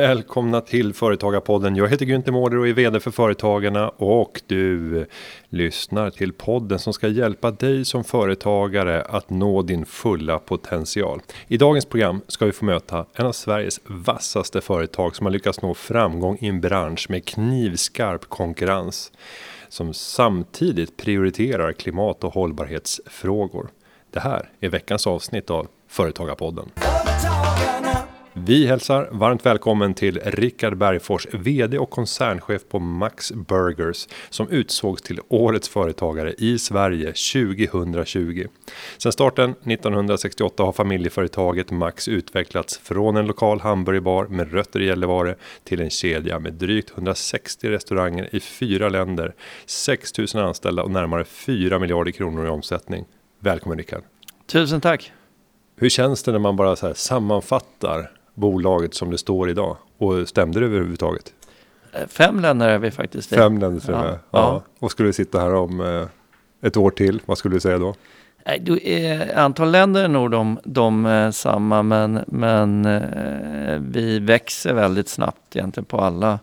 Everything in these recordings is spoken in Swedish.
Välkomna till Företagarpodden. Jag heter Günther Mårder och är VD för Företagarna och du lyssnar till podden som ska hjälpa dig som företagare att nå din fulla potential. I dagens program ska vi få möta en av Sveriges vassaste företag som har lyckats nå framgång i en bransch med knivskarp konkurrens som samtidigt prioriterar klimat och hållbarhetsfrågor. Det här är veckans avsnitt av Företagarpodden. Vi hälsar varmt välkommen till Rickard Bergfors, VD och koncernchef på Max Burgers som utsågs till årets företagare i Sverige 2020. Sedan starten 1968 har familjeföretaget Max utvecklats från en lokal hamburgerbar med rötter i Gällivare till en kedja med drygt 160 restauranger i fyra länder, 6000 anställda och närmare 4 miljarder kronor i omsättning. Välkommen Rickard! Tusen tack! Hur känns det när man bara så sammanfattar bolaget som det står idag? Och stämde det överhuvudtaget? Eh, fem länder är vi faktiskt. Fem länder tror jag. Ja. ja. Och skulle vi sitta här om eh, ett år till, vad skulle du säga då? Du, eh, antal länder är nog de, de samma men, men vi växer väldigt snabbt egentligen på alla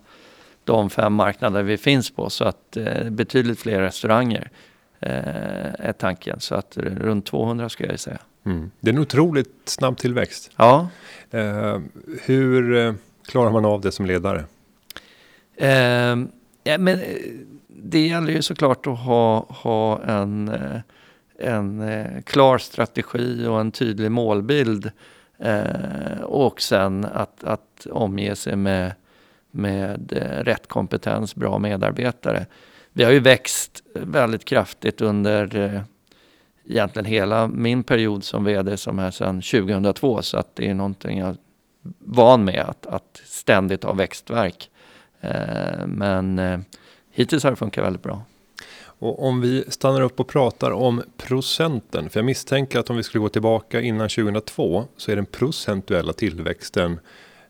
de fem marknader vi finns på. Så att betydligt fler restauranger är tanken. Så att runt 200 ska jag säga. Mm. Det är en otroligt snabb tillväxt. Ja. Eh, hur eh, klarar man av det som ledare? Eh, ja, men eh, det gäller ju såklart att ha, ha en, eh, en klar strategi och en tydlig målbild. Eh, och sen att, att omge sig med, med rätt kompetens, bra medarbetare. Vi har ju växt väldigt kraftigt under egentligen hela min period som vd som är sedan 2002 så att det är någonting jag är van med att, att ständigt ha växtverk. Eh, men eh, hittills har det funkat väldigt bra. Och om vi stannar upp och pratar om procenten, för jag misstänker att om vi skulle gå tillbaka innan 2002 så är den procentuella tillväxten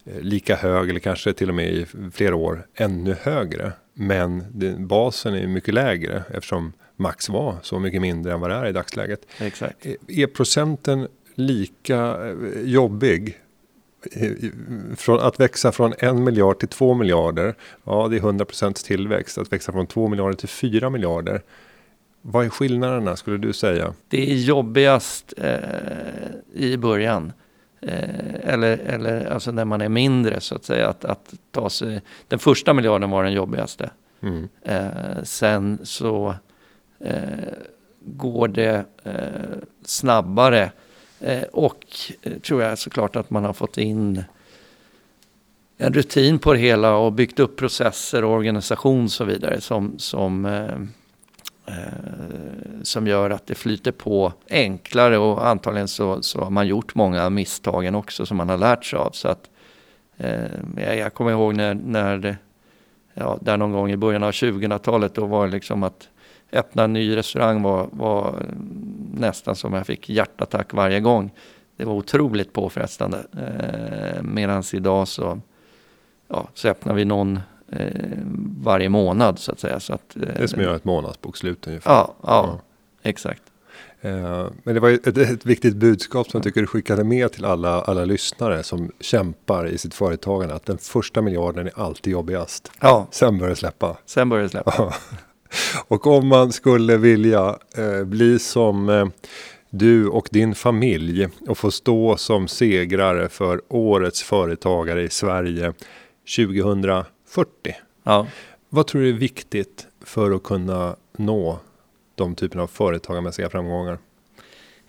eh, lika hög eller kanske till och med i flera år ännu högre. Men basen är mycket lägre eftersom max var så mycket mindre än vad det är i dagsläget. Exakt. Är procenten lika eh, jobbig från att växa från en miljard till två miljarder. Ja, det är 100 tillväxt. Att växa från två miljarder till fyra miljarder. Vad är skillnaderna skulle du säga? Det är jobbigast eh, i början. Eh, eller, eller alltså när man är mindre så att säga. Att, att ta sig, den första miljarden var den jobbigaste. Mm. Eh, sen så Eh, Eh, går det eh, snabbare. Eh, och eh, tror jag såklart att man har fått in en rutin på det hela och byggt upp processer och organisation och så vidare som, som, eh, eh, som gör att det flyter på enklare och antagligen så, så har man gjort många misstagen också som man har lärt sig av. Så att, eh, jag kommer ihåg när, när ja, där någon gång i början av 2000-talet då var det liksom att öppna en ny restaurang var, var nästan som jag fick hjärtattack varje gång. Det var otroligt påfrestande. Eh, Medan idag så, ja, så öppnar vi någon eh, varje månad så att säga. Så att, eh, det är som att göra ett månadsbokslut ungefär. Ja, ja, ja. exakt. Eh, men det var ett, ett, viktigt budskap som jag tycker du skickade med till alla, alla lyssnare som kämpar i sitt företagande. Att den första miljarden är alltid jobbigast. Ja. Sen börjar det släppa. Sen börjar det släppa. Och om man skulle vilja eh, bli som eh, du och din familj och få stå som segrare för årets företagare i Sverige 2040. Ja. Vad tror du är viktigt för att kunna nå de typerna av företagarmässiga framgångar?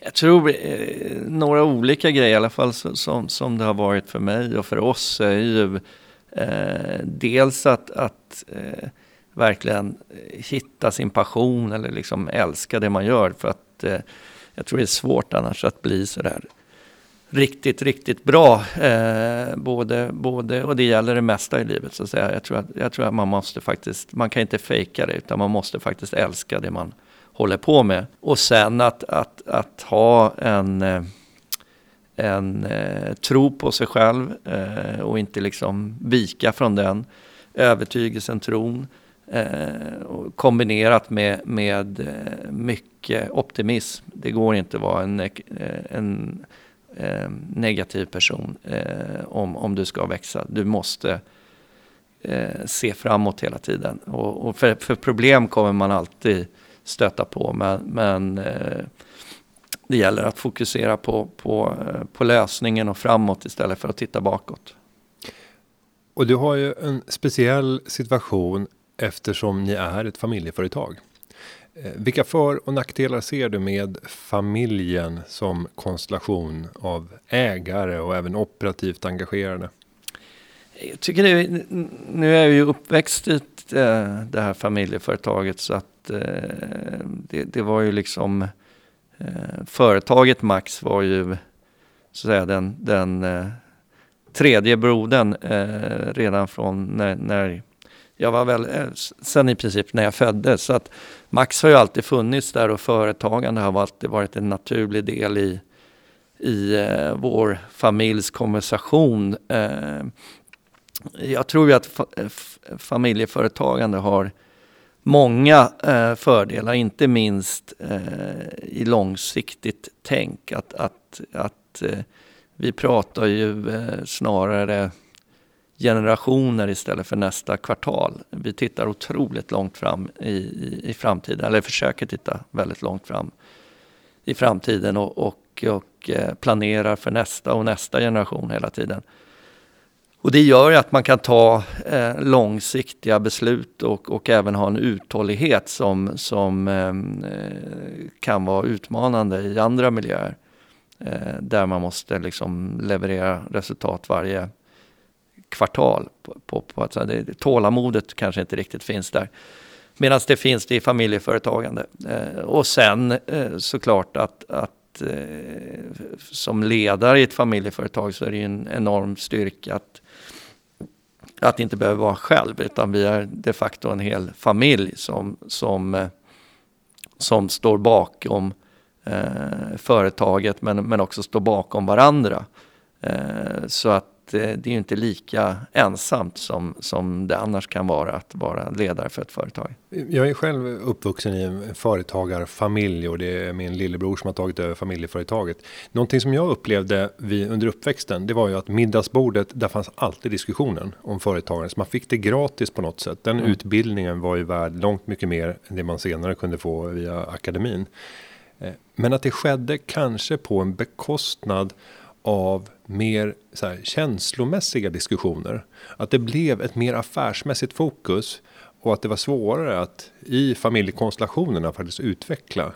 Jag tror eh, några olika grejer i alla fall som, som det har varit för mig och för oss är ju eh, dels att, att eh, verkligen eh, hitta sin passion eller liksom älska det man gör. För att eh, jag tror det är svårt annars att bli sådär riktigt, riktigt bra. Eh, både, både, och det gäller det mesta i livet så att säga. Jag tror att, jag tror att man måste faktiskt, man kan inte fejka det utan man måste faktiskt älska det man håller på med. Och sen att, att, att ha en, eh, en eh, tro på sig själv eh, och inte liksom vika från den. Övertygelsen, tron. Eh, kombinerat med, med eh, mycket optimism. Det går inte att vara en, eh, en eh, negativ person eh, om, om du ska växa. Du måste eh, se framåt hela tiden. Och, och för, för, problem kommer man alltid stöta på. Men, men eh, det gäller att fokusera på, på, eh, på lösningen och framåt istället för att titta bakåt. Och du har ju en speciell situation eftersom ni är ett familjeföretag. Eh, vilka för och nackdelar ser du med familjen som konstellation av ägare och även operativt engagerade? Jag tycker det, nu är jag ju uppväxt i eh, det här familjeföretaget så att eh, det, det var ju liksom företaget Max var ju så att säga den, den tredje brodern redan från när, när jag var väl, eh, sen i princip när jag föddes. Så att Max har ju alltid funnits där och företagande har alltid varit en naturlig del i, i eh, vår familjs konversation. Eh, jag tror ju att fa eh, familjeföretagande har många eh, fördelar, inte minst eh, i långsiktigt tänk. Att, att, att eh, vi pratar ju eh, snarare generationer istället för nästa kvartal. Vi tittar otroligt långt fram i, i, i framtiden, eller försöker titta väldigt långt fram i framtiden och, och, och eh, planerar för nästa och nästa generation hela tiden. Och det gör att man kan ta eh, långsiktiga beslut och, och även ha en uthållighet som, som ehm, eh, kan vara utmanande i andra miljöer. Eh, där man måste liksom leverera resultat varje, kvartal. På, på, på att, det, tålamodet kanske inte riktigt finns där. Medan det finns det i familjeföretagande. Eh, och sen eh, såklart att, att eh, som ledare i ett familjeföretag så är det ju en enorm styrka att, att inte behöva vara själv utan vi är de facto en hel familj som, som, eh, som står bakom eh, företaget men, men också står bakom varandra. Eh, så att det är ju inte lika ensamt som, som det annars kan vara att vara ledare för ett företag. Jag är själv uppvuxen i en företagarfamilj och det är min lillebror som har tagit över familjeföretaget. Någonting som jag upplevde vid, under uppväxten, det var ju att middagsbordet, där fanns alltid diskussionen om företagande. Så man fick det gratis på något sätt. Den mm. utbildningen var ju värd långt mycket mer än det man senare kunde få via akademin. Eh, men att det skedde kanske på en bekostnad av mer så här, känslomässiga diskussioner. Att det blev ett mer affärsmässigt fokus och att det var svårare att i familjekonstellationerna faktiskt utveckla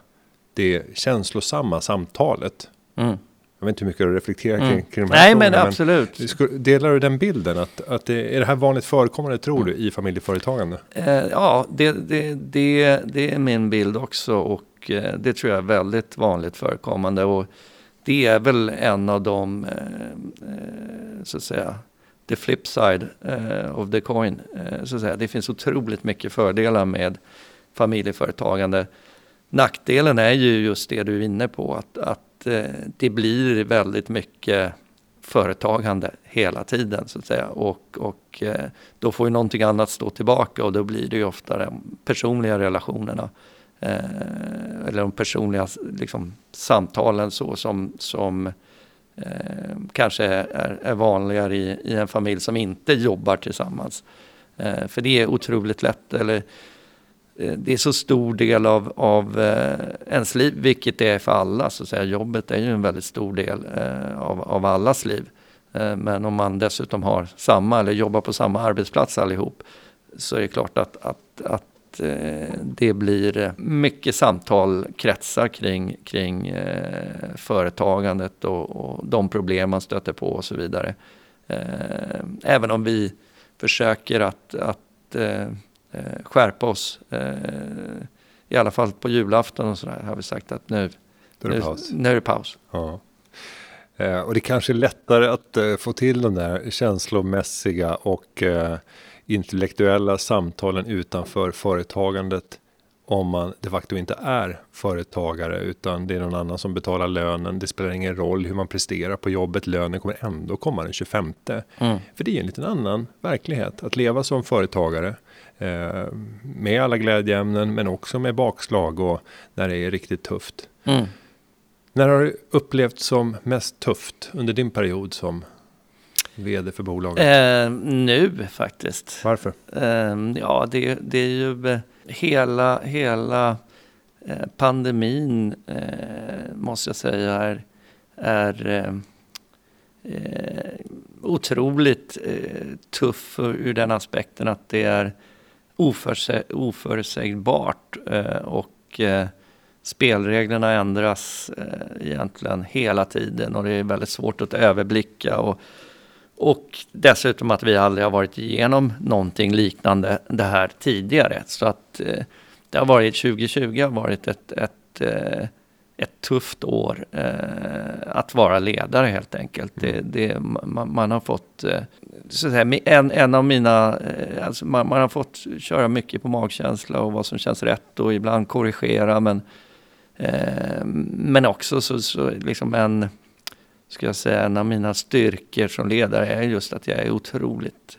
det känslosamma samtalet. Mm. Jag vet inte hur mycket du reflekterar kring, mm. kring de här Nej, frågorna, men absolut. Men delar du den bilden? Att, att det, är det här vanligt förekommande, tror du, i familjeföretagande? Eh, ja, det, det, det, det är min bild också och eh, det tror jag är väldigt vanligt förekommande. Och det är väl en av de, eh, eh, så att säga, the flip side eh, of the coin. Eh, så att säga. Det finns otroligt mycket fördelar med familjeföretagande. Nackdelen är ju just det du är inne på, att, att eh, det blir väldigt mycket företagande hela tiden så att säga. Och, och då får ju någonting annat stå tillbaka och då blir det ju ofta de personliga relationerna eh, eller de personliga liksom, samtalen så som, som eh, kanske är, är vanligare i, i, en familj som inte jobbar tillsammans. Eh, för det är otroligt lätt, eller eh, det är så stor del av, av eh, ens liv, vilket det är för alla. Så att säga. Jobbet är ju en väldigt stor del eh, av, av allas liv. Eh, men om man dessutom har samma eller jobbar på samma arbetsplats allihop så är det klart att, att, att Eh, det blir mycket samtal kretsar kring, kring eh, företagandet och, och, de problem man stöter på och så vidare. Eh, även om vi försöker att, att skärpa oss, i alla fall på julafton och sådär, har vi sagt att nu, är. Nu, nu är det paus. Ja. och det kanske är lättare att få till de där känslomässiga och intellektuella samtalen utanför företagandet om man de facto inte är företagare utan det är någon annan som betalar lönen. Det spelar ingen roll hur man presterar på jobbet. Lönen kommer ändå komma den 25. Mm. För det är en liten annan verklighet att leva som företagare eh, med alla glädjeämnen men också med bakslag och när det är riktigt tufft. Mm. När har du upplevt som mest tufft under din period som vd för bolaget? Eh, nu faktiskt. Varför? Eh, ja, det, det, är ju eh, hela, hela eh, pandemin eh, måste jag säga är, är eh, otroligt tuff ur den aspekten att det är oförse, oförutsägbart och spelreglerna ändras eh, egentligen hela tiden och det är väldigt svårt att överblicka. Och, och dessutom att vi aldrig har varit igenom någonting liknande det här tidigare. Så att eh, det har varit 2020 har varit ett, ett, eh, ett tufft år eh, att vara ledare helt enkelt. Det, mm. det, man, man, har fått, så att säga, en, en av mina, alltså man, man, har fått köra mycket på magkänsla och vad som känns rätt och ibland korrigera men men också så, så liksom en, ska jag säga, en av mina styrkor som ledare är just att jag är otroligt,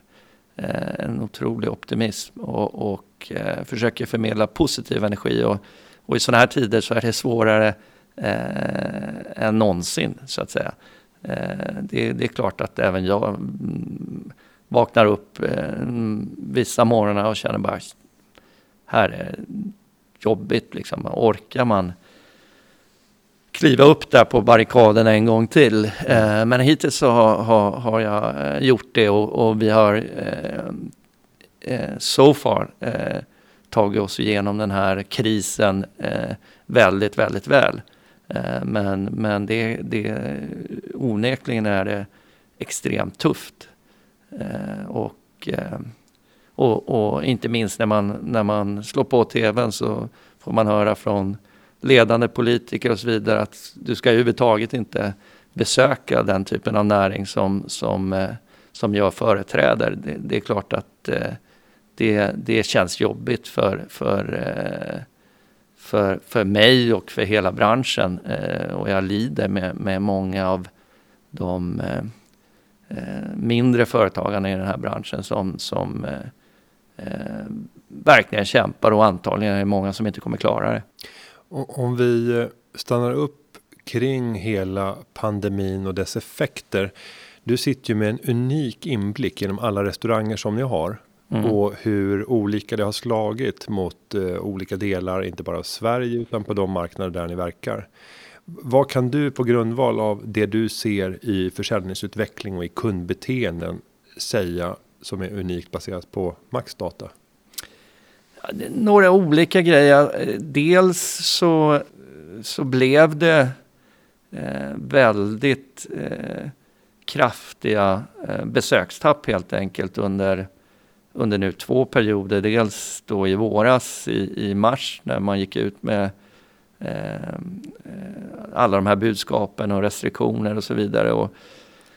eh, en otrolig optimism och, och eh, försöker förmedla positiv energi. Och, och i sådana här tider så är det svårare eh, än någonsin så att säga. Eh, det, det, är klart att även jag mm, vaknar upp eh, vissa morgnar och känner bara här är jobbigt liksom. Orkar man kliva upp där på barrikaden en gång till. Eh, men hittills så har, har, har jag eh, gjort det och, och vi har eh, eh, so far eh, tagit oss igenom den här krisen eh, väldigt, väldigt väl. Eh, men men det, det, onekligen är det extremt tufft. och, och, och, inte minst när man, när man slår på tvn så får man höra från ledande politiker och så vidare att du ska överhuvudtaget inte besöka den typen av näring som, som, eh, som jag företräder. Det, det är klart att eh, det, det känns jobbigt för, för, eh, för, för mig och för hela branschen och jag lider med, med många av de mindre företagarna i den här branschen som, som verkligen kämpar och antagligen är det många som inte kommer klara det. Om vi eh, stannar upp kring hela pandemin och dess effekter. Du sitter ju med en unik inblick genom alla restauranger som ni har. Mm. Och hur olika det har slagit mot uh, olika delar, inte bara av Sverige utan på de marknader där ni verkar. Vad kan du på grundval av det du ser i försäljningsutveckling och i kundbeteenden säga som är unikt baserat på Maxdata? Några olika grejer. Dels så, så blev det eh, väldigt eh, kraftiga eh, besökstapp helt enkelt under, under nu två perioder. Dels då i våras i, i mars när man gick ut med eh, eh alla de här budskapen och restriktioner och så vidare. Och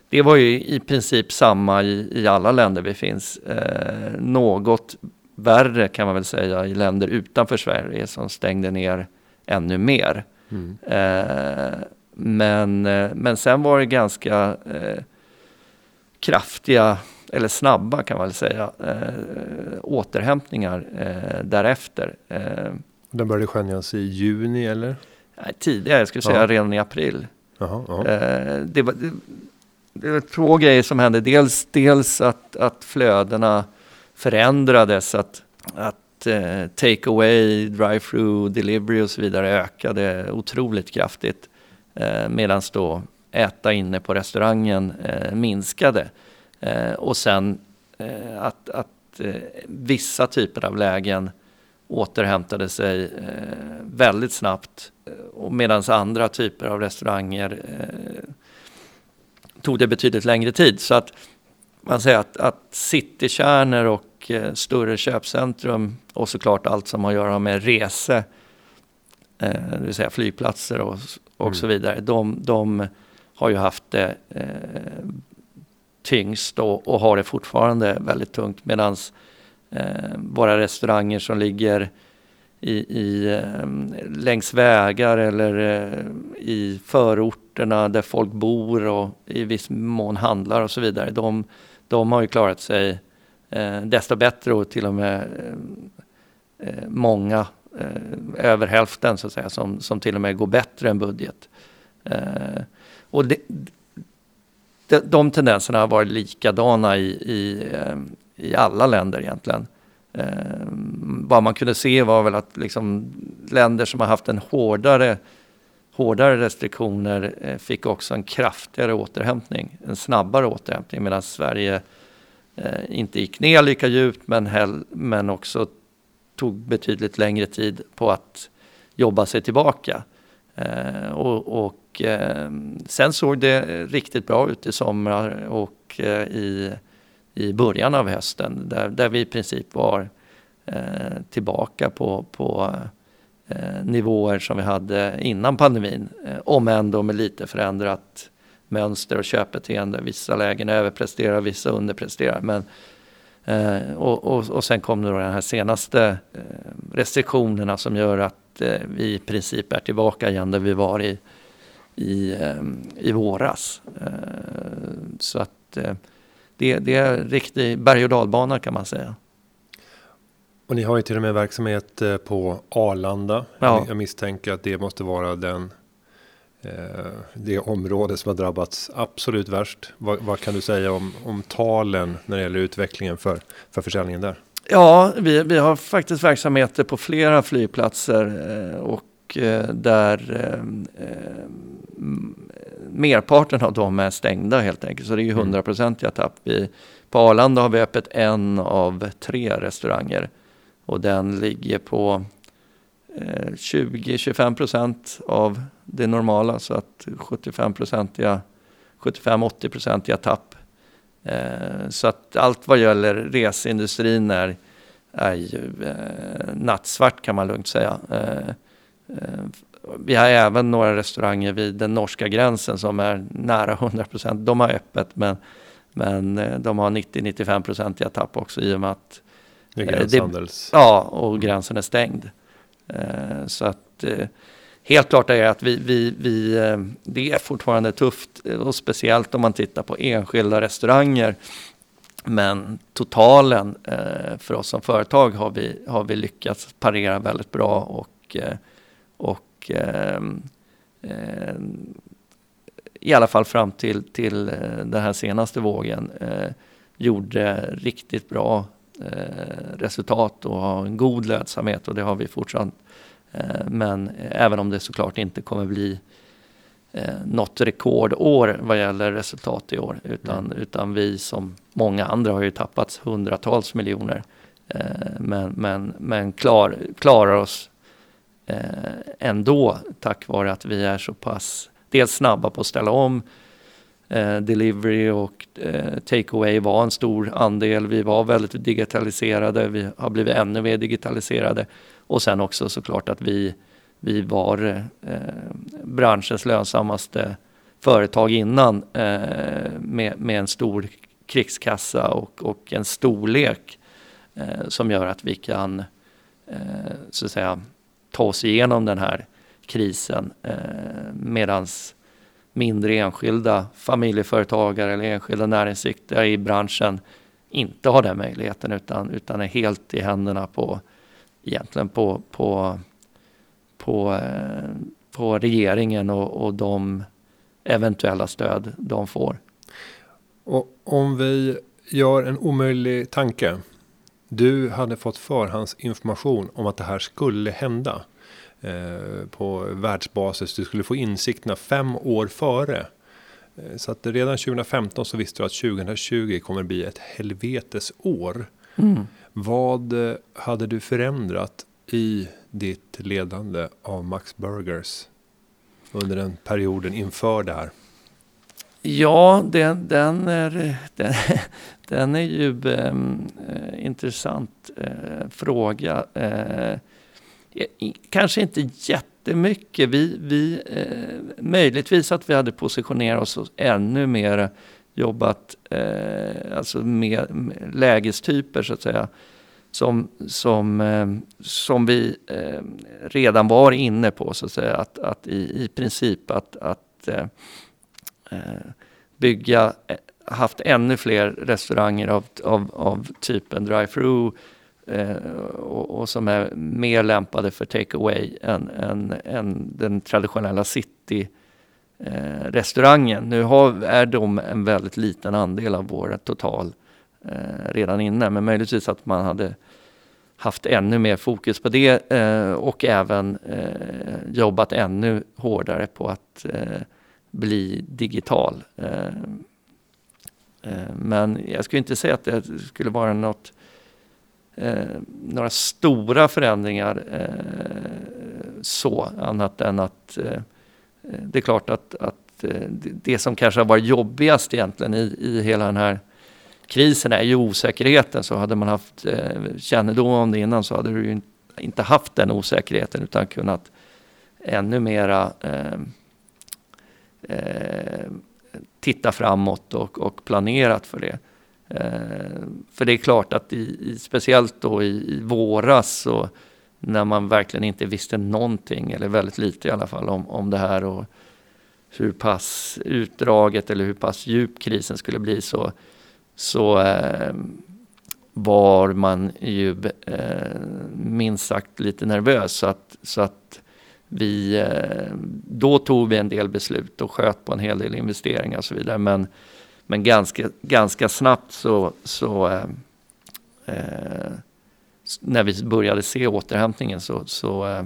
det var ju i princip samma i, i alla länder vi finns. Eh, något värre kan man väl säga i länder utanför Sverige som stängde ner ännu mer. Mm. Eh, men, eh, men sen var det ganska eh, kraftiga, eller snabba kan man väl säga, eh, återhämtningar eh, därefter. Eh, Den började skönjas i juni eller? Nej, tidigare, jag skulle säga ja. redan i april. Aha, aha. Det, var, det, det var två grejer som hände. Dels, dels att, att flödena förändrades. Att, att eh, take away, drive-through, delivery och så vidare ökade otroligt kraftigt. Eh, Medan då äta inne på restaurangen eh, minskade. Eh, och sen eh, att, att eh, vissa typer av lägen återhämtade sig eh, väldigt snabbt. Eh, Medan andra typer av restauranger eh, tog det betydligt längre tid. Så att man säger att, att citykärnor och eh, större köpcentrum och såklart allt som har att göra med rese, eh, det vill säga flygplatser och, och mm. så vidare, de, de, har ju haft det eh, tyngst och, och, har det fortfarande väldigt tungt medan eh, våra restauranger som ligger i, i, eh, längs vägar eller eh, i förorterna där folk bor och i viss mån handlar och så vidare. De, de har ju klarat sig eh, desto bättre och till och med eh, eh, många, eh, över hälften så att säga, som, som till och med går bättre än budget. Eh, och det, de, de tendenserna har varit likadana i, i, eh, i alla länder egentligen. Eh, vad man kunde se var väl att liksom, länder som har haft en hårdare, hårdare restriktioner eh, fick också en kraftigare återhämtning, en snabbare återhämtning medan Sverige eh, inte gick ner lika djupt men, hell, men också tog betydligt längre tid på att jobba sig tillbaka. Eh, och, och sen såg det riktigt bra ut i sommar och i, i början av hösten där, där vi i princip var tillbaka på, på Eh, nivåer som vi hade innan pandemin. Eh, om ändå med lite förändrat mönster och köpbeteende. Vissa lägen överpresterar, vissa underpresterar. Men, eh, och, och, och sen kom då de här senaste restriktionerna som gör att vi i princip är tillbaka igen där vi var i, i, i våras. så att det, det är en riktig berg och dalbana kan man säga. Och ni har ju till och med verksamhet på Arlanda. Ja. Jag misstänker att det måste vara den Eh, det område som har drabbats absolut värst. Vad, vad, kan du säga om, om talen när det gäller utvecklingen för, för försäljningen där? Ja, vi, vi har faktiskt verksamheter på flera flygplatser eh, och eh, där merparten av dem är stängda helt enkelt. Så det är ju mm. hundraprocentiga tapp. Vi, på Arlanda har vi öppet en av tre restauranger och den ligger på eh, 20-25 procent av det normala så att 75-procentiga 75-80-procentiga tapp. Eh, så att allt vad gäller reseindustrin är, är ju eh, nattsvart kan man lugnt säga. Vi har även några restauranger vid den norska gränsen som är nära 100 procent. De har öppet men, men de har 90-95 procentiga tapp också i och med att det är gränshandels... Det, ja, och gränsen är stängd. så att Helt klart är att vi, vi, vi, eh, det är fortfarande tufft och speciellt om man tittar på enskilda restauranger. Men totalen eh, för oss som företag har vi, har vi lyckats parera väldigt bra och, eh, och i alla fall fram till, till den här senaste vågen gjorde riktigt bra resultat och har en god lönsamhet och det har vi fortsatt Eh, men även om det såklart inte kommer bli eh, något rekordår vad gäller resultat i år. Utan, mm. utan vi som många andra har ju tappat hundratals miljoner. Eh, men, men, men klar, klarar oss ändå tack vare att vi är så pass dels snabba på att ställa om Eh, delivery och eh, takeaway var en stor andel. Vi var väldigt digitaliserade, vi har blivit ännu mer digitaliserade. Och sen också såklart att vi, vi var eh, branschens lönsammaste företag innan eh, med, med en stor krigskassa och, och en storlek eh, som gör att vi kan eh, så att säga, ta oss igenom den här krisen eh, medans mindre enskilda familjeföretagare eller enskilda näringsidkare i branschen inte har den möjligheten utan, utan är helt i händerna på egentligen på, på, på, eh, på regeringen och, och de eventuella stöd de får. Och om vi gör en omöjlig tanke. Du hade fått förhandsinformation om att det här skulle hända. Eh, på världsbasis. Du skulle få insikterna fem år före. Eh, så att redan 2015 så visste du att 2020 kommer bli ett helvetes år. Mm. Vad eh, hade du förändrat i ditt ledande av Max Burgers under den perioden inför det här? Ja, den, den, är, den, den är ju eh, intressant eh, fråga. Eh, kanske inte jättemycket. Vi, vi, eh, möjligtvis att vi hade positionerat oss ännu mer jobbat eh, alltså med, med lägestyper så att säga. Som, som, eh, som vi eh, redan var inne på så att säga. Att, att i, i princip att, att eh, eh bygga, eh, haft ännu fler restauranger av, av, av typen drive-through eh, Eh, och, och, som är mer lämpade för take away än, än, än den traditionella city eh, restaurangen. Nu har, är de en väldigt liten andel av vår total eh, redan inne, men möjligtvis att man hade haft ännu mer fokus på det eh, och även eh, jobbat ännu hårdare på att eh, bli digital. Eh, eh, men jag skulle inte säga att det skulle vara något, eh, Eh, några stora förändringar eh, så, annat än att eh, det är klart att, att det som kanske har varit jobbigast egentligen i, i hela den här krisen är ju osäkerheten. Så hade man haft eh, kännedom om det innan så hade du ju inte haft den osäkerheten utan kunnat ännu mera eh, eh, titta framåt och, och planerat för det. Eh, för det är klart att i, i speciellt då i, i våras och när man verkligen inte visste någonting eller väldigt lite i alla fall om, om det här och hur pass utdraget eller hur pass djup krisen skulle bli så så eh, var man ju eh, minst sagt lite nervös. Så att, så att vi, eh, då tog vi en del beslut och sköt på en hel del investeringar och så vidare. Men, men ganska, ganska snabbt så, så eh, eh, när vi började se återhämtningen så, så eh,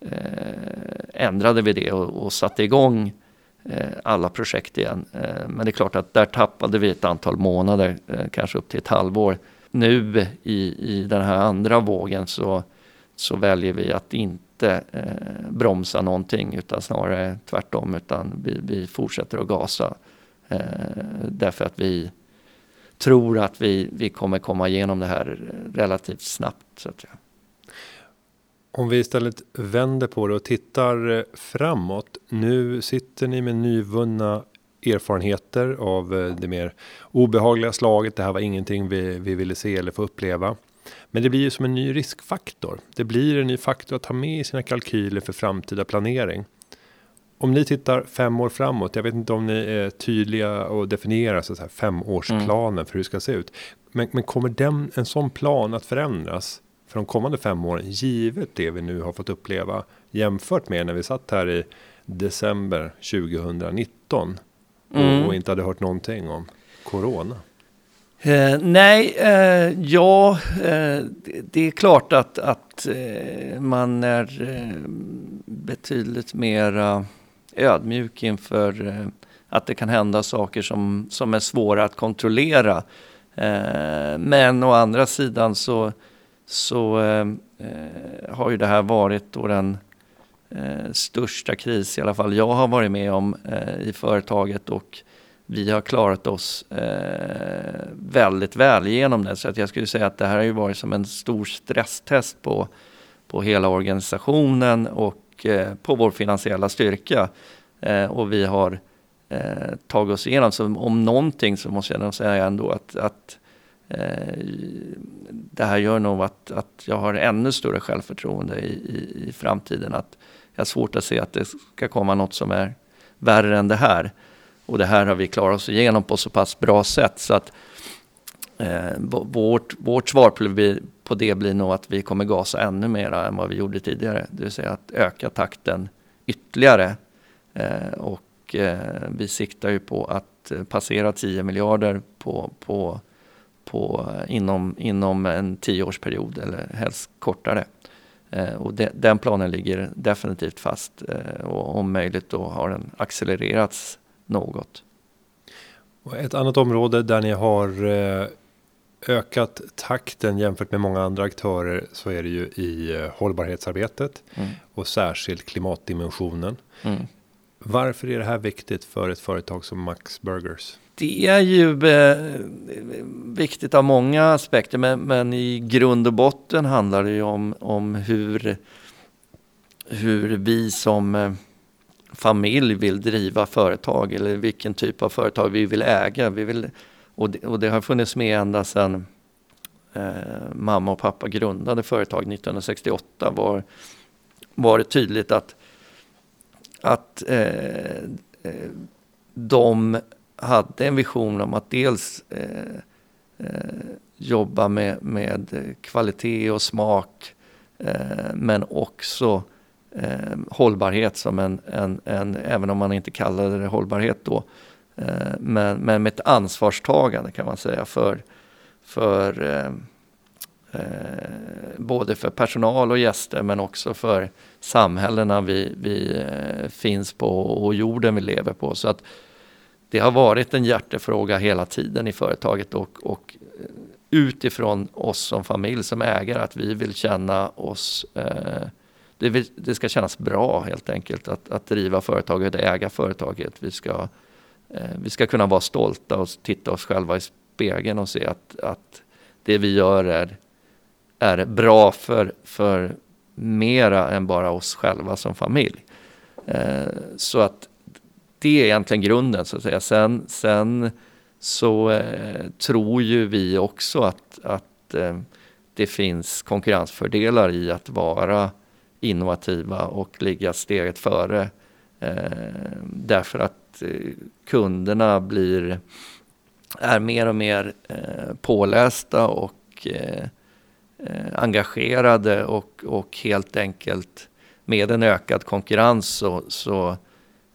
eh, ändrade vi det och, och satte igång Eh, alla projekt igen. Eh, men det är klart att där tappade vi ett antal månader, eh, kanske upp till ett halvår. Nu i, i den här andra vågen så, så väljer vi att inte eh, bromsa någonting utan snarare tvärtom utan vi, vi fortsätter att gasa. Eh, därför att vi tror att vi, vi kommer komma igenom det här relativt snabbt. Så att säga. Om vi istället vänder på det och tittar eh, framåt. Nu sitter ni med nyvunna erfarenheter av eh, det mer obehagliga slaget. Det här var ingenting vi, vi ville se eller få uppleva. Men det blir ju som en ny riskfaktor. Det blir en ny faktor att ha med i sina kalkyler för framtida planering. Om ni tittar fem år framåt. Jag vet inte om ni är tydliga och definierar så här femårsplanen mm. för hur det ska se ut. Men, men kommer den, en sån plan att förändras för de kommande fem åren, givet det vi nu har fått uppleva jämfört med när vi satt här i december 2019 mm. och, inte hade hört någonting om corona? Eh, nej, eh, ja, eh, det är klart att, att eh, man är eh, betydligt mer ödmjuk inför eh, att det kan hända saker som, som är svåra att kontrollera. Eh, men å andra sidan så så eh, har ju det här varit då den största kris, i alla fall jag har varit med om i företaget och vi har klarat oss eh, väldigt väl genom det. Så att jag skulle säga att det här har ju varit som en stor stresstest på, på hela organisationen och Eh, på vår finansiella styrka. Eh, och vi har eh, tagit oss igenom. Så om någonting så måste jag nog säga ändå att, att det här gör nog att, att jag har ännu större självförtroende i, i, i framtiden. Att jag har svårt att se att det ska komma något som är värre än det här. Och det här har vi klarat oss igenom på så pass bra sätt så att eh, vårt, vårt svar på det blir nog att vi kommer gasa ännu mer än vad vi gjorde tidigare. Det vill säga att öka takten ytterligare. Eh, och eh, vi siktar ju på att passera 10 miljarder på, på på, eh, inom, inom en tioårsperiod eller helst kortare. Eh, och de, den planen ligger definitivt fast eh, och om möjligt då har den accelererats något. Och ett annat område där ni har eh, ökat takten jämfört med många andra aktörer så är det ju i eh, hållbarhetsarbetet mm. och särskilt klimatdimensionen. Mm. Varför är det här viktigt för ett företag som Max Burgers? Det är ju eh, viktigt av många aspekter men, men, i grund och botten handlar det ju om, om hur, hur vi som eh, familj vill driva företag eller vilken typ av företag vi vill äga. Vi vill, och, det, och det har funnits med ända sedan eh, mamma och pappa grundade företag. 1968 var, var det tydligt att, att eh, eh, de hade en vision om att dels eh, eh, jobba med, med kvalitet och smak eh, men också eh, hållbarhet som en, en, en, även om man inte kallade det hållbarhet då, eh, Eh, men, men med ett ansvarstagande kan man säga för, för eh, eh, både för personal och gäster men också för samhällena vi, vi eh, finns på och jorden vi lever på. Så att det har varit en hjärtefråga hela tiden i företaget och, och eh, utifrån oss som familj, som ägare, att vi vill känna oss eh, det, vill, det, ska kännas bra helt enkelt att, att driva företaget, äga företaget. Vi ska, eh, Eh, vi ska kunna vara stolta och titta oss själva i spegeln och se att, att det vi gör är, är bra för, för mera än bara oss själva som familj. Eh, så att det är egentligen grunden så att säga. Sen, sen så eh, tror ju vi också att, att det finns konkurrensfördelar i att vara innovativa och ligga steget före. Eh, därför att eh, kunderna blir, är mer och mer eh, pålästa och eh, eh, engagerade och, och helt enkelt med en ökad konkurrens så, så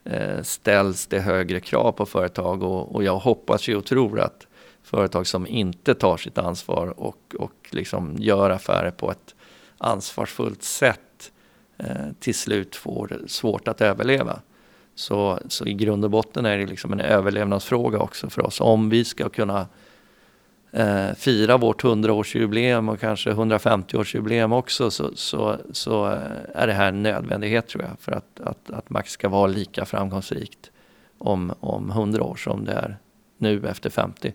Eh, ställs det högre krav på företag och, och, jag hoppas ju och tror att företag som inte tar sitt ansvar och, och liksom gör affärer på ett ansvarsfullt sätt Eh, till slut får svårt att överleva. Så, så i grund och botten är det liksom en överlevnadsfråga också för oss. Om vi ska kunna eh, fira vårt 100-årsjubileum och kanske 150-årsjubileum också så, så, så eh, är det här en nödvändighet tror jag för att, att, att Max ska vara lika framgångsrikt om, om 100 år som det är nu efter 50.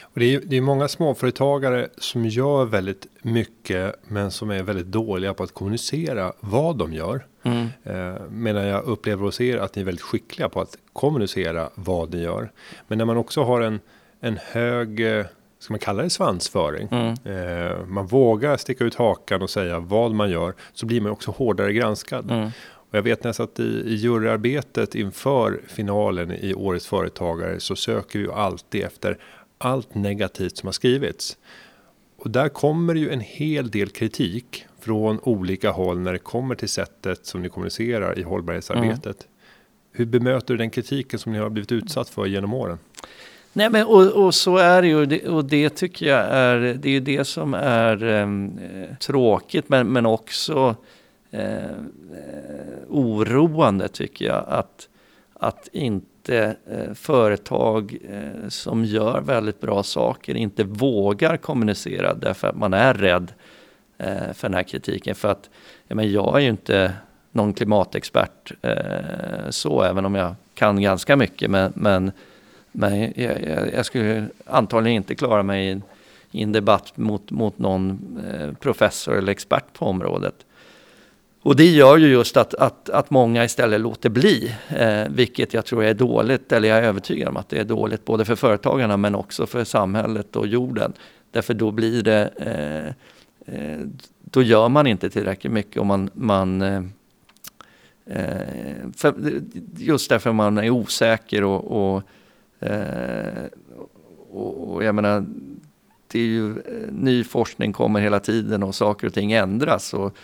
Och det, är, det är många småföretagare som gör väldigt mycket men som är väldigt dåliga på att kommunicera vad de gör. Mm. Eh, medan jag upplever hos er att ni är väldigt skickliga på att kommunicera vad ni gör. Men när man också har en, en hög eh, ska man kalla det svansföring. Mm. Eh, man vågar sticka ut hakan och säga vad man gör. Så blir man också hårdare granskad. Mm. Och jag vet när jag satt i, i juryarbetet inför finalen i Årets Företagare. Så söker vi ju alltid efter allt negativt som har skrivits. Och där kommer ju en hel del kritik från olika håll när det kommer till sättet som ni kommunicerar i hållbarhetsarbetet. Mm. Hur bemöter du den kritiken som ni har blivit utsatt för genom åren? Nej, men och, och, så är det ju och det tycker jag är, det är ju det som är eh, tråkigt men, men också eh, eh, oroande tycker jag att, att inte eh, företag eh, som gör väldigt bra saker inte vågar kommunicera därför att man är rädd eh, för den här kritiken. För att jag, men, jag är ju inte någon klimatexpert eh, så, även om jag kan ganska mycket. men, men men jag, jag, jag, skulle antagligen inte klara mig i en, i en debatt mot, mot någon eh, professor eller expert på området. Och det gör ju just att, att, att många istället låter bli, eh, vilket jag tror är dåligt, eller jag är övertygad om att det är dåligt både för företagarna men också för samhället och jorden. Därför då blir det, eh, eh då gör man inte tillräckligt mycket och man, man eh, eh, för, just därför man är osäker och, och Eh, och, och, jag menar, det är ju, eh, ny forskning kommer hela tiden och saker och ting ändras. Och,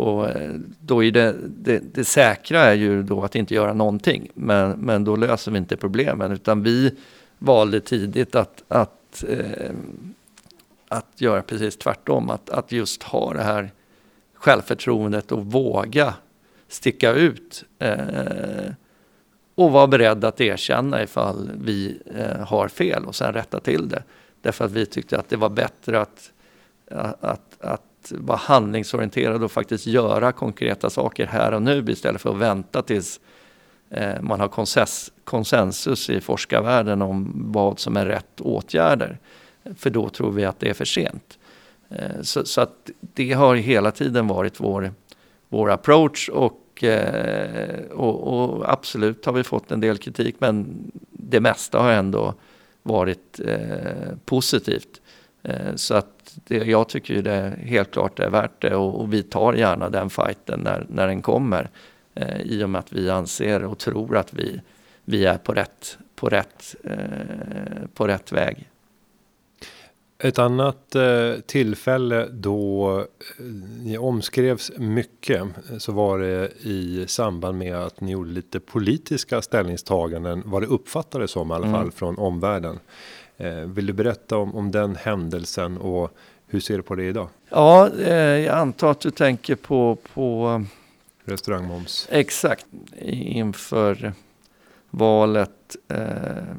och eh, då är det, det, det, säkra är ju då att inte göra någonting. Men, men då löser vi inte problemen. Utan vi valde tidigt att, att, eh, att göra precis tvärtom. Att, att just ha det här självförtroendet och våga sticka ut. Eh, och vara beredd att erkänna ifall vi eh, har fel och sen rätta till det. Därför att vi tyckte att det var bättre att, att, att vara handlingsorienterad och faktiskt göra konkreta saker här och nu istället för att vänta tills eh, man har konsens, konsensus i forskarvärlden om vad som är rätt åtgärder. För då tror vi att det är för sent. Eh, så, så, att det har hela tiden varit vår, vår approach och eh, och, och, absolut har vi fått en del kritik men det mesta har ändå varit positivt. Eh, så att det, jag tycker ju det helt klart är värt det och, och vi tar gärna den fighten när, när den kommer. Eh, I och med att vi anser och tror att vi, vi är på rätt, på, rätt, eh, på rätt väg. Ett annat eh, tillfälle då eh, ni omskrevs mycket så var det i samband med att ni gjorde lite politiska ställningstaganden vad det uppfattades som i alla mm. fall från omvärlden. Eh, vill du berätta om, om den händelsen och hur ser du på det idag? Ja, eh, jag antar att du tänker på, på restaurangmoms. Exakt, inför valet eh,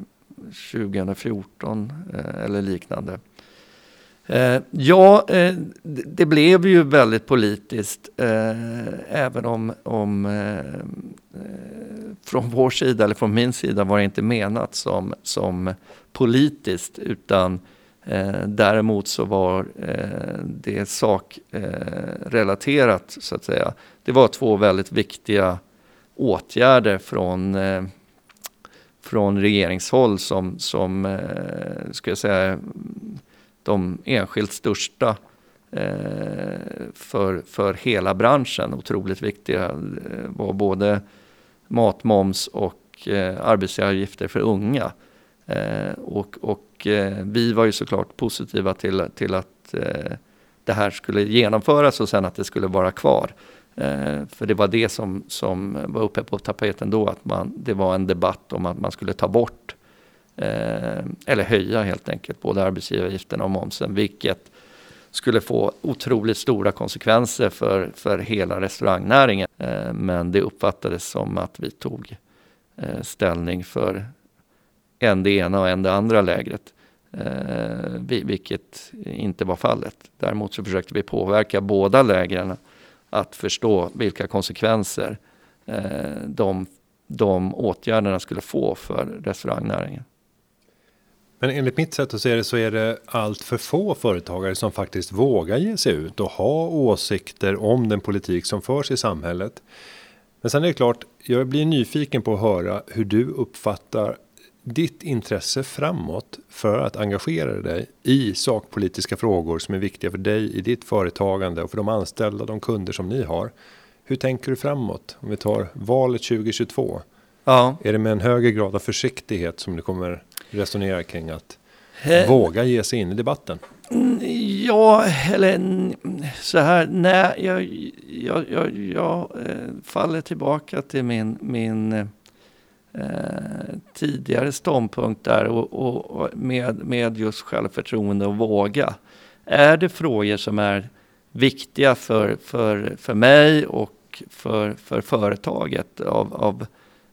2014 eh, eller liknande. Eh, ja, eh, det blev ju väldigt politiskt, eh, även om, om från vår sida, eller från min sida, var det inte menat som, som politiskt, utan eh, däremot så var eh, det sakrelaterat, eh, så att säga. Det var två väldigt viktiga åtgärder från från regeringshåll som, som ska jag säga, de enskilt största för, för hela branschen. Otroligt viktiga var både matmoms och arbetsgivaravgifter för unga. Eh, och och eh, vi var ju såklart positiva till, till att eh, det här skulle genomföras och sen att det skulle vara kvar. Eh, för det var det som, som var uppe på tapeten då, att man, det var en debatt om att man skulle ta bort Eh, eller höja helt enkelt både arbetsgivaravgifterna och momsen, vilket skulle få otroligt stora konsekvenser för, för hela restaurangnäringen. Eh, men det uppfattades som att vi tog eh, ställning för en det ena och en det andra lägret. Eh, vilket inte var fallet. Däremot så försökte vi påverka båda lägren att förstå vilka konsekvenser eh, de, de åtgärderna skulle få för restaurangnäringen. Men enligt mitt sätt att se det så är det allt för få företagare som faktiskt vågar ge sig ut och ha åsikter om den politik som förs i samhället. Men sen är det klart, jag blir nyfiken på att höra hur du uppfattar ditt intresse framåt för att engagera dig i sakpolitiska frågor som är viktiga för dig i ditt företagande och för de anställda, de kunder som ni har. Hur tänker du framåt? Om vi tar valet 2022. Ja. Är det med en högre grad av försiktighet som du kommer resonera kring att He våga ge sig in i debatten? Mm, ja, eller så här, nej, jag, jag, jag, jag eh, faller tillbaka till min, min eh, tidigare ståndpunkt där och, och, och, med, med just självförtroende och våga. Är det frågor som är viktiga för, för, för mig och för, för företaget av, av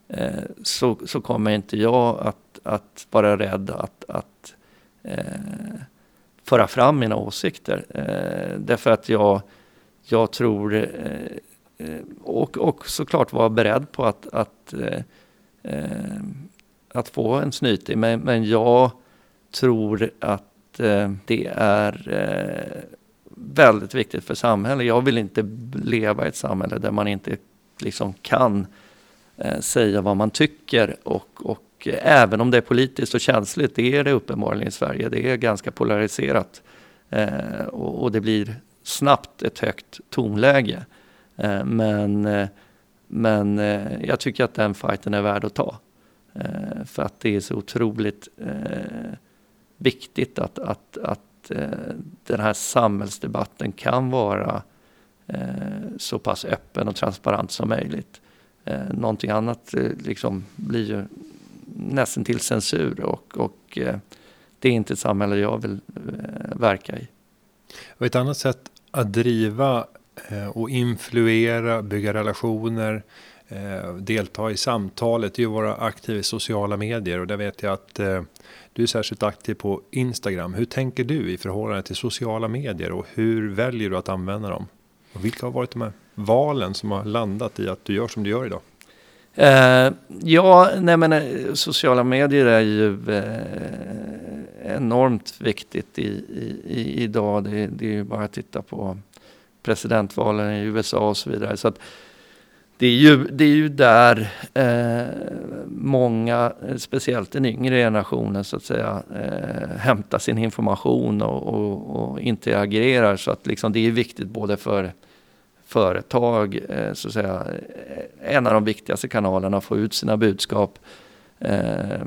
Eh, så, så kommer inte jag att, att vara rädd att, att eh, föra fram mina åsikter. Eh, därför att jag, jag tror, eh, eh och, och såklart vara beredd på att, att, eh, eh, att få en snyting. Men, men jag tror att eh, det är eh, väldigt viktigt för samhället. Jag vill inte leva i ett samhälle där man inte liksom kan eh, säga vad man tycker och, och eh, även om det är politiskt och känsligt, det är det uppenbarligen i Sverige, det är ganska polariserat eh, och, och, det blir snabbt ett högt tonläge. Eh, men eh, men eh, jag tycker att den fighten är värd att ta. Eh, för att det är så otroligt eh, viktigt att, att, att eh, den här samhällsdebatten kan vara så pass öppen och transparent som möjligt. Eh, någonting annat eh, liksom blir ju nästan till censur och, och eh, det är inte ett samhälle jag vill eh, verka i. Och ett annat sätt att driva Eh, och influera, bygga relationer, eh, delta i samtalet är ju vara aktiv i sociala medier och där vet jag att eh, du är särskilt aktiv på Instagram. Hur tänker du i förhållande till sociala medier och hur väljer du att använda dem? Och vilka har varit de här valen som har landat i att du gör som du gör idag? Uh, ja, nej men sociala medier är ju uh, enormt viktigt i, i, i idag. Det, det, är ju bara att titta på presidentvalen i USA och så vidare. Så att det är ju, det är ju där eh, många, speciellt den yngre generationen så att säga, eh, hämtar sin information och, och, och interagerar. Så att liksom det är viktigt både för företag, eh, så att säga, eh, en av de viktigaste kanalerna att få ut sina budskap. Eh,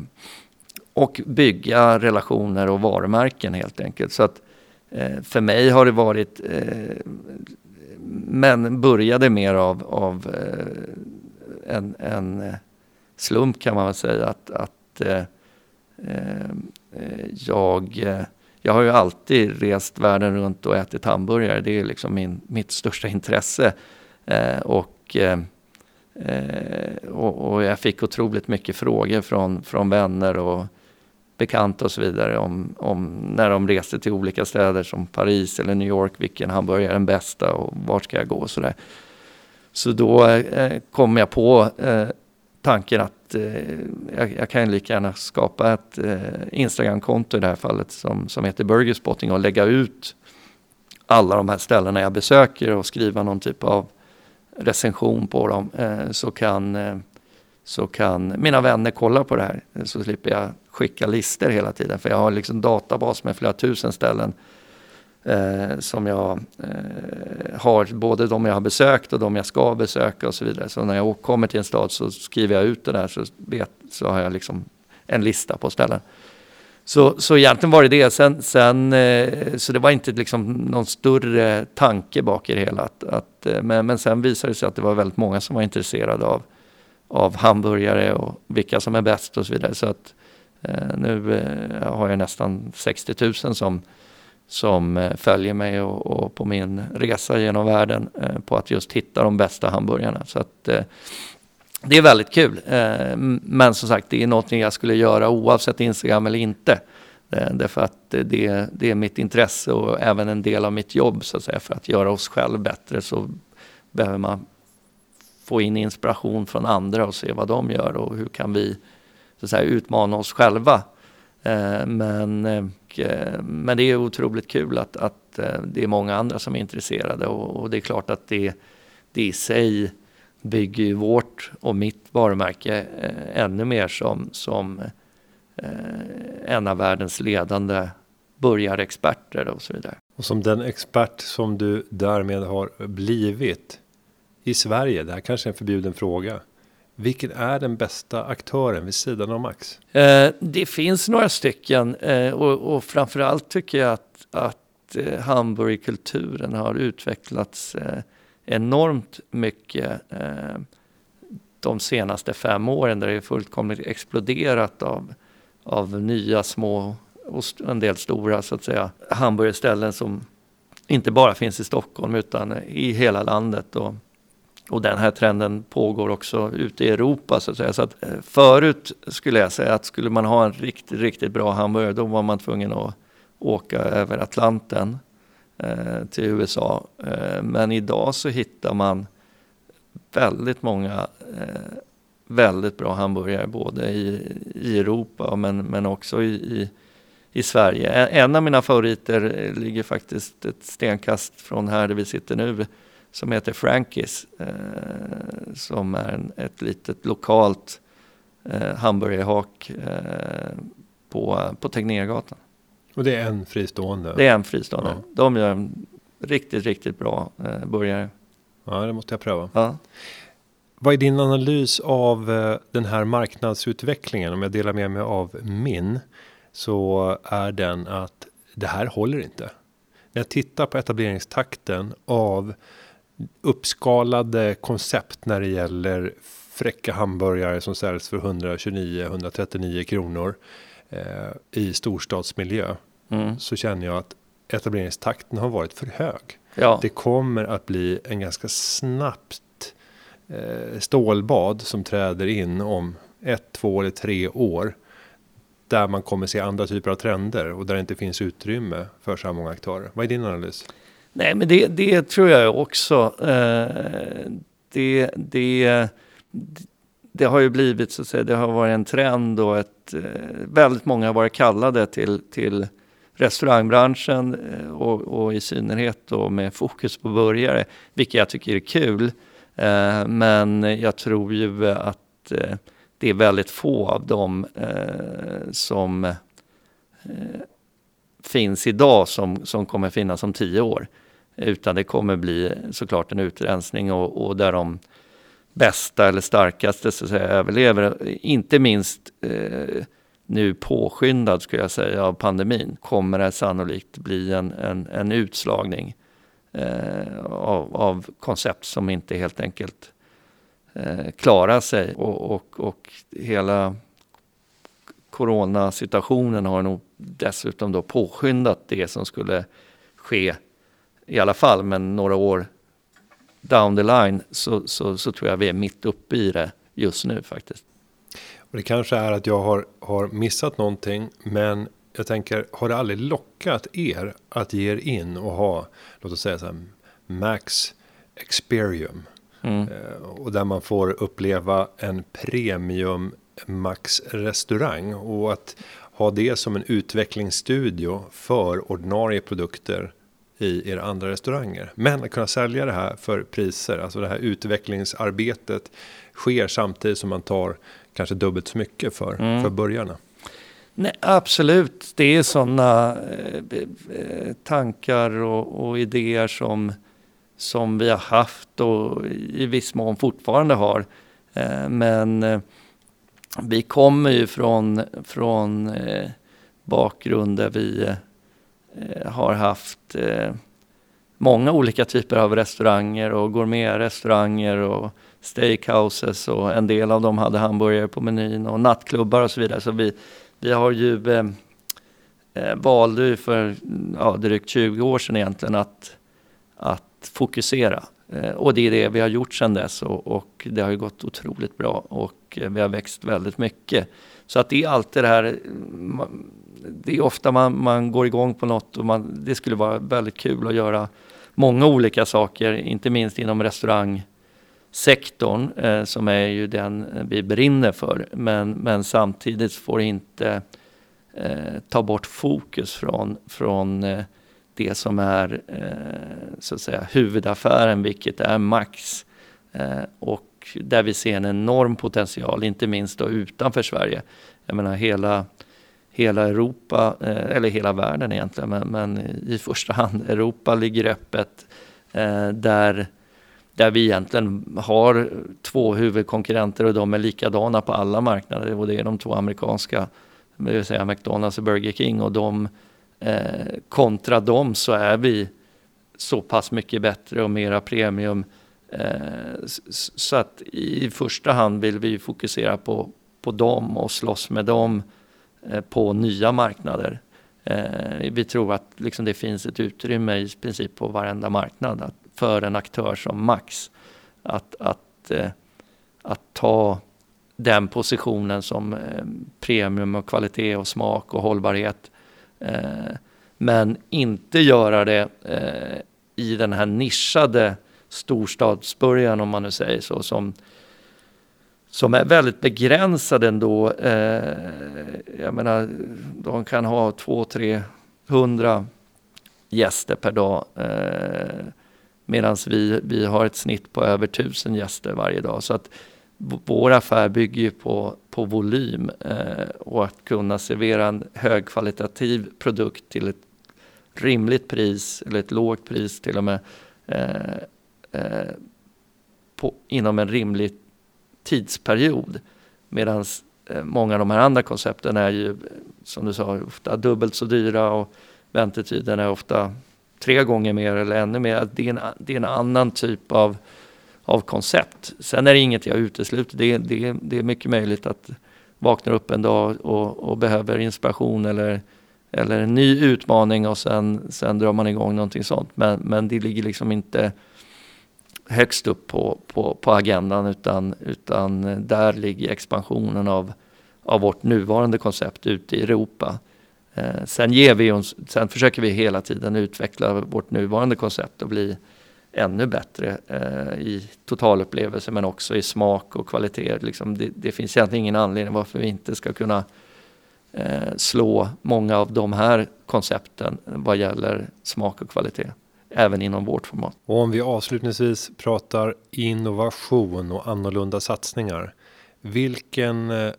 och bygga relationer och varumärken helt enkelt. Så att eh, Eh, för mig har det varit, eh, men började mer av, av eh, en, en eh, slump kan man väl säga att, att eh, eh, jag eh, jag har ju alltid rest världen runt och ätit hamburgare. Det är liksom min, mitt största intresse. Eh, och, eh, och, och, jag fick otroligt mycket frågor från, från vänner och bekanta och så vidare om, om när de reste till olika städer som Paris eller New York, vilken hamburgare är den bästa och vart ska jag gå och sådär. Så då eh, kom jag på eh, tanken att eh, jag, jag, kan lika gärna skapa ett eh, Instagram-konto i det här fallet som, som heter Burgerspotting och lägga ut alla de här ställena jag besöker och skriva någon typ av recension på dem eh, så, kan, eh, så kan mina vänner kolla på det här. Så slipper jag skicka listor hela tiden för jag har liksom databas med flera tusen ställen eh, som jag eh, har, både de jag har besökt och de jag ska besöka och så vidare. Så när jag kommer till en stad så skriver jag ut det där så, vet, så har jag liksom en lista på ställen. Så, så egentligen var det det. Sen, sen, eh, så det var inte liksom någon större tanke bak i det hela. Att, att, eh, men, men sen visade det sig att det var väldigt många som var intresserade av, av hamburgare och vilka som är bäst och så vidare. Så att eh, nu eh, har jag nästan 60 000 som, som eh, följer mig och, och, på min resa genom världen eh, på att just hitta de bästa hamburgarna. Så att, eh, det är väldigt kul. Eh, men som sagt, det är någonting jag skulle göra oavsett Instagram eller inte. Eh, därför att det, det, är mitt intresse och även en del av mitt jobb så att säga. För att göra oss själva bättre så behöver man få in inspiration från andra och se vad de gör och hur kan vi så att säga, utmana oss själva. Eh, men eh, men det är otroligt kul att, att eh, det är många andra som är intresserade och, och det är klart att det, det i sig bygger ju vårt och mitt varumärke ännu mer som, som en av världens ledande burgarexperter och så vidare. Och som den expert som du därmed har blivit i Sverige, det här kanske är en förbjuden fråga. Vilken är den bästa aktören vid sidan av Max? Eh, det finns några stycken eh, och, och framförallt tycker jag att, att eh, hamburgerkulturen har utvecklats eh, enormt mycket eh, de senaste fem åren där det är fullkomligt exploderat av, av nya små och en del stora så att säga hamburgerställen som inte bara finns i Stockholm utan i hela landet. Och, och den här trenden pågår också ute i Europa så att säga. Så att, eh, förut skulle jag säga att skulle man ha en riktigt, riktigt bra hamburgare då var man tvungen att åka över Atlanten eh, till USA. Eh, men idag så hittar man väldigt många eh, väldigt bra hamburgare både i, i Europa men, men också i, i, i Sverige. En, en av mina favoriter eh, ligger faktiskt ett stenkast från här där vi sitter nu som heter Frankies. Eh, som är en, ett litet lokalt eh, hamburgerhak eh, på, på Tegnérgatan. Och det är en fristående? Det är en fristående. Ja. De gör en riktigt, riktigt bra eh, burgare. Ja, det måste jag pröva. Ja. Vad är din analys av eh, den här marknadsutvecklingen? Om jag delar med mig av min så är den att det här håller inte. När jag tittar på etableringstakten av uppskalade koncept när det gäller fräcka hamburgare som säljs för 129 139 kronor eh, i storstadsmiljö. Mm. Så känner jag att etableringstakten har varit för hög. Ja. Det kommer att bli en ganska snabbt eh, stålbad som träder in om ett, två eller tre år. Där man kommer se andra typer av trender och där det inte finns utrymme för så här många aktörer. Vad är din analys? Nej, men det, det tror jag också. Eh, det, det, det har ju blivit så att säga, det har varit en trend och ett, eh, väldigt många har varit kallade till, till restaurangbranschen eh, och, och i synnerhet då med fokus på burgare, vilket jag tycker är kul. Men jag tror ju att det är väldigt få av dem som finns idag som, som kommer finnas om tio år. Utan det kommer bli såklart en utrensning och, och där de bästa eller starkaste så att säga, överlever. Inte minst eh, nu påskyndad skulle jag säga av pandemin, kommer det sannolikt bli en, en, en utslagning eh, av, av, koncept som inte helt enkelt eh, klarar sig. Och, och, och hela coronasituationen har nog dessutom då påskyndat det som skulle ske i alla fall, men några år down the line så, så, så tror jag vi är mitt uppe i det just nu faktiskt. Och det kanske är att jag har, har missat någonting, men jag tänker, har det aldrig lockat er att ge er in och ha, låt oss säga så här, Max Experium? Mm. Eh, och där man får uppleva en premium Max restaurang och att ha det som en utvecklingsstudio för ordinarie produkter i era andra restauranger. Men att kunna sälja det här för priser, alltså det här utvecklingsarbetet sker samtidigt som man tar kanske dubbelt så mycket för, mm. för börjarna. Nej, absolut, det är sådana eh, eh, tankar och, och, idéer som, som vi har haft och i viss mån fortfarande har. Eh, men eh, vi kommer ju från, från eh, bakgrund där vi eh, Eh, har haft eh, många olika typer av restauranger och gourmetrestauranger och steakhouses och en del av dem hade hamburgare på menyn och nattklubbar och så vidare. Så vi, vi har ju eh, eh valde valde för ja, drygt 20 år sedan egentligen att, att fokusera. Eh, och det är det vi har gjort sedan dess och, och, det har ju gått otroligt bra och eh, vi har växt väldigt mycket. Så att det är alltid det här, det är ofta man, man går igång på något och man, det skulle vara väldigt kul att göra många olika saker, inte minst inom restaurangsektorn eh, som är ju den vi brinner för. Men, men samtidigt får inte eh, ta bort fokus från, från eh, det som är eh, så att säga huvudaffären, vilket är Max. Eh, och där vi ser en enorm potential, inte minst då utanför Sverige. Jag menar hela, hela Europa, eh, eller hela världen egentligen, men, men, i första hand Europa ligger öppet. Eh, där, där vi egentligen har två huvudkonkurrenter och de är likadana på alla marknader. Och det är de två amerikanska, det vill säga McDonalds och Burger King. Och de eh, kontra dem så är vi så pass mycket bättre och mera premium. Så att i första hand vill vi fokusera på, på dem och slåss med dem Eh, på nya marknader. Eh, vi tror att liksom det finns ett utrymme i princip på varenda marknad att, för en aktör som Max att, att, eh, att ta den positionen som premium och kvalitet och smak och hållbarhet men inte göra det i den här nischade storstadsbörjan om man nu säger så som som är väldigt begränsad ändå. Eh, jag menar, de kan ha två, tre hundra gäster per dag. Eh, Medan vi, vi har ett snitt på över 1000 gäster varje dag. Så att vår affär bygger ju på, på volym eh, och att kunna servera en högkvalitativ produkt till ett rimligt pris eller ett lågt pris till och med eh, eh, på, inom en rimlig tidsperiod. Medan eh, många av de här andra koncepten är ju som du sa ofta dubbelt så dyra och väntetiden är ofta tre gånger mer eller ännu mer. Det är en, det är en annan typ av av koncept. Sen är det inget jag utesluter. Det, det, det är mycket möjligt att vakna upp en dag och, och, behöver inspiration eller, eller en ny utmaning och sen, sen drar man igång någonting sånt. Men, men det ligger liksom inte högst upp på, på, på agendan utan, utan där ligger expansionen av, av vårt nuvarande koncept ute i Europa. Eh, sen, ger vi oss, sen försöker vi hela tiden utveckla vårt nuvarande koncept och bli ännu bättre eh, i totalupplevelse men också i smak och kvalitet. Liksom det, det, finns egentligen ingen anledning varför vi inte ska kunna eh, slå många av de här koncepten vad gäller smak och kvalitet även inom vårt format. Och om vi avslutningsvis pratar innovation och annorlunda satsningar. Vilken eh,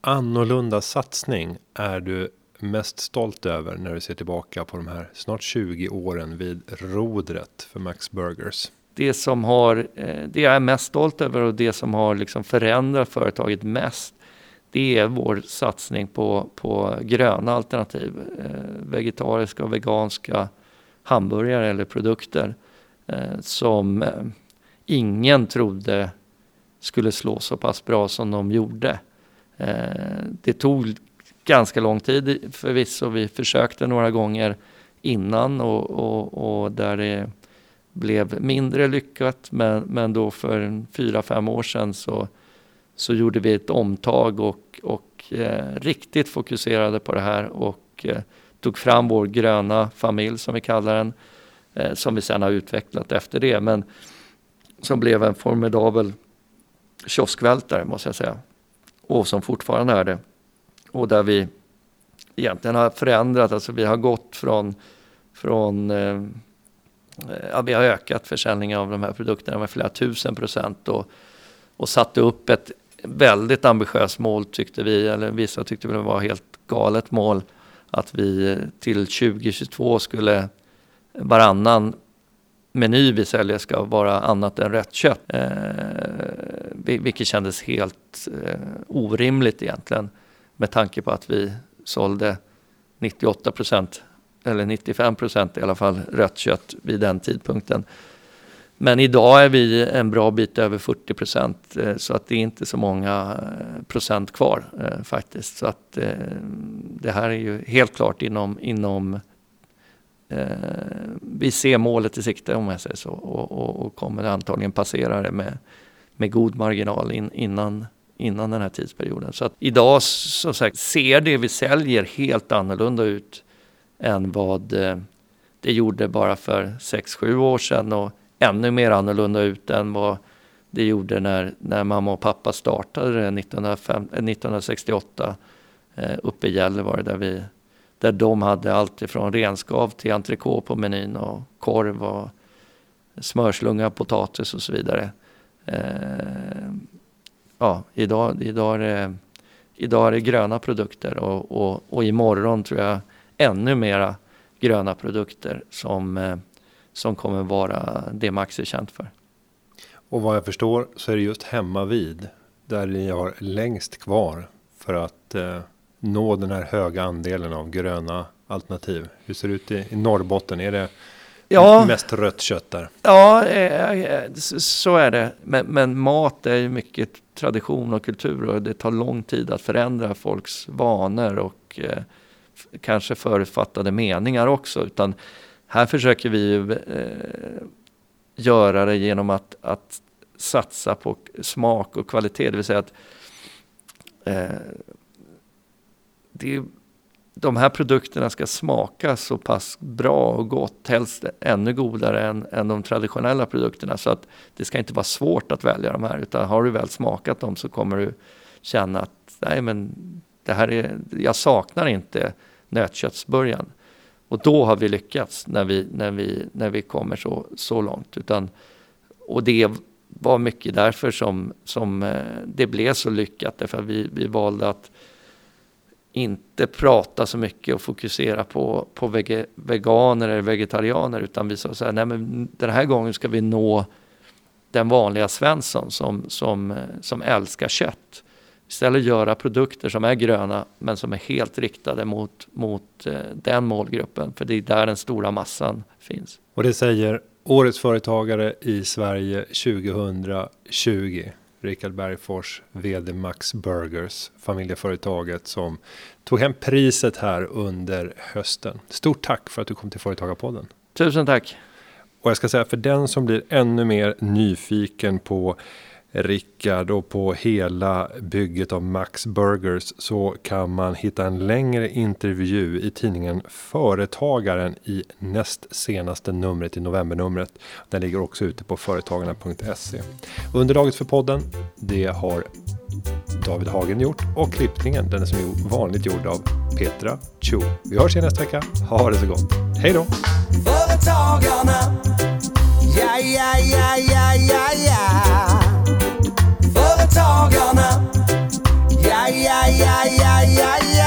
annorlunda satsning är du mest stolt över när du ser tillbaka på de här snart 20 åren vid rodret för Max Burgers? Det som har, eh, det jag är mest stolt över och det som har liksom förändrat företaget mest, det är vår satsning på, på gröna alternativ. Eh, vegetariska och veganska hamburgare eller produkter eh, som eh, ingen trodde skulle slå så pass bra som de gjorde. Eh, det tog ganska lång tid förvisso. Vi försökte några gånger innan och, och, och där det blev mindre lyckat. Men, men då för fyra, fem år sedan så, så gjorde vi ett omtag och, och eh, riktigt fokuserade på det här och eh, tog fram vår gröna familj som vi kallar den. Eh, som vi sedan har utvecklat efter det. Men som blev en formidabel kioskvältare måste jag säga. Och som fortfarande är det. Och där vi egentligen har förändrat, alltså vi har gått från, från eh, ja, vi har ökat försäljningen av de här produkterna med flera tusen procent och, och satte upp ett väldigt ambitiöst mål tyckte vi, eller vissa tyckte det var helt galet mål, att vi till 2022 skulle varannan meny vi säljer ska vara annat än rött kött. Eh, vilket kändes helt eh, orimligt egentligen med tanke på att vi sålde 98 procent eller 95 procent i alla fall rött kött vid den tidpunkten. Men idag är vi en bra bit över 40 procent eh, så att det är inte så många eh, procent kvar eh, faktiskt. Så att det här är ju helt klart inom, inom vi ser målet i sikte om jag säger så och, och, och kommer antagligen passera det med, med god marginal in, innan, innan den här tidsperioden. Så att idag så sagt ser det vi säljer helt annorlunda ut än vad det gjorde bara för 6-7 år sedan och ännu mer annorlunda ut än vad det gjorde när, när mamma och pappa startade det 1968 eh, eh, uppe i Gällivare där, vi, där de hade allt ifrån renskav till entrecote på menyn och korv och smörslunga, potatis och så vidare. Eh, ja, idag, idag, är det, idag är det gröna produkter och, och, och imorgon tror jag ännu mera gröna produkter som eh, som kommer vara det Max är känt för. Och vad jag förstår så är det just hemma vid där ni har längst kvar för att eh, nå den här höga andelen av gröna alternativ. Hur ser det ut i, i Norrbotten? Är det ja, mest rött kött där? Ja, eh, eh, så är det. Men, men, mat är ju mycket tradition och kultur och det tar lång tid att förändra folks vanor och eh, kanske förutfattade meningar också. Utan här försöker vi ju, eh, göra det genom att, att satsa på smak och kvalitet. Det vill säga att eh, det, de här produkterna ska smaka så pass bra och gott, helst ännu godare än, än de traditionella produkterna. Så att det ska inte vara svårt att välja de här, utan har du väl smakat dem så kommer du känna att nej men det här är, jag saknar inte nötköttsburgaren. Och då har vi lyckats när vi, när vi, när vi kommer så, så långt. Utan, och det var mycket därför som, som eh, det blev så lyckat. Därför att vi, vi valde att inte prata så mycket och fokusera på, på vege, veganer eller vegetarianer. Utan vi sa så här, nej men den här gången ska vi nå den vanliga Svensson som, som, eh, som älskar kött istället göra produkter som är gröna men som är helt riktade mot, mot eh, den målgruppen. För det är där den stora massan finns. Och det säger Årets företagare i Sverige 2020. Rickard Bergfors, VD Max Burgers, familjeföretaget som tog hem priset här under hösten. Stort tack för att du kom till Företagarpodden. Tusen tack. Och jag ska säga för den som blir ännu mer nyfiken på Rickard och på hela bygget av Max Burgers så kan man hitta en längre intervju i tidningen Företagaren i näst senaste numret i novembernumret. Den ligger också ute på företagarna.se. Underlaget för podden det har David Hagen gjort och klippningen den är som vanligt gjord av Petra Chu. Vi hörs igen nästa vecka. Ha det så gott. Hej då! Företagarna, ja, ja, ja, ja, ja, ja. Företagarna. Ja, ja, ja, ja, ja, ja.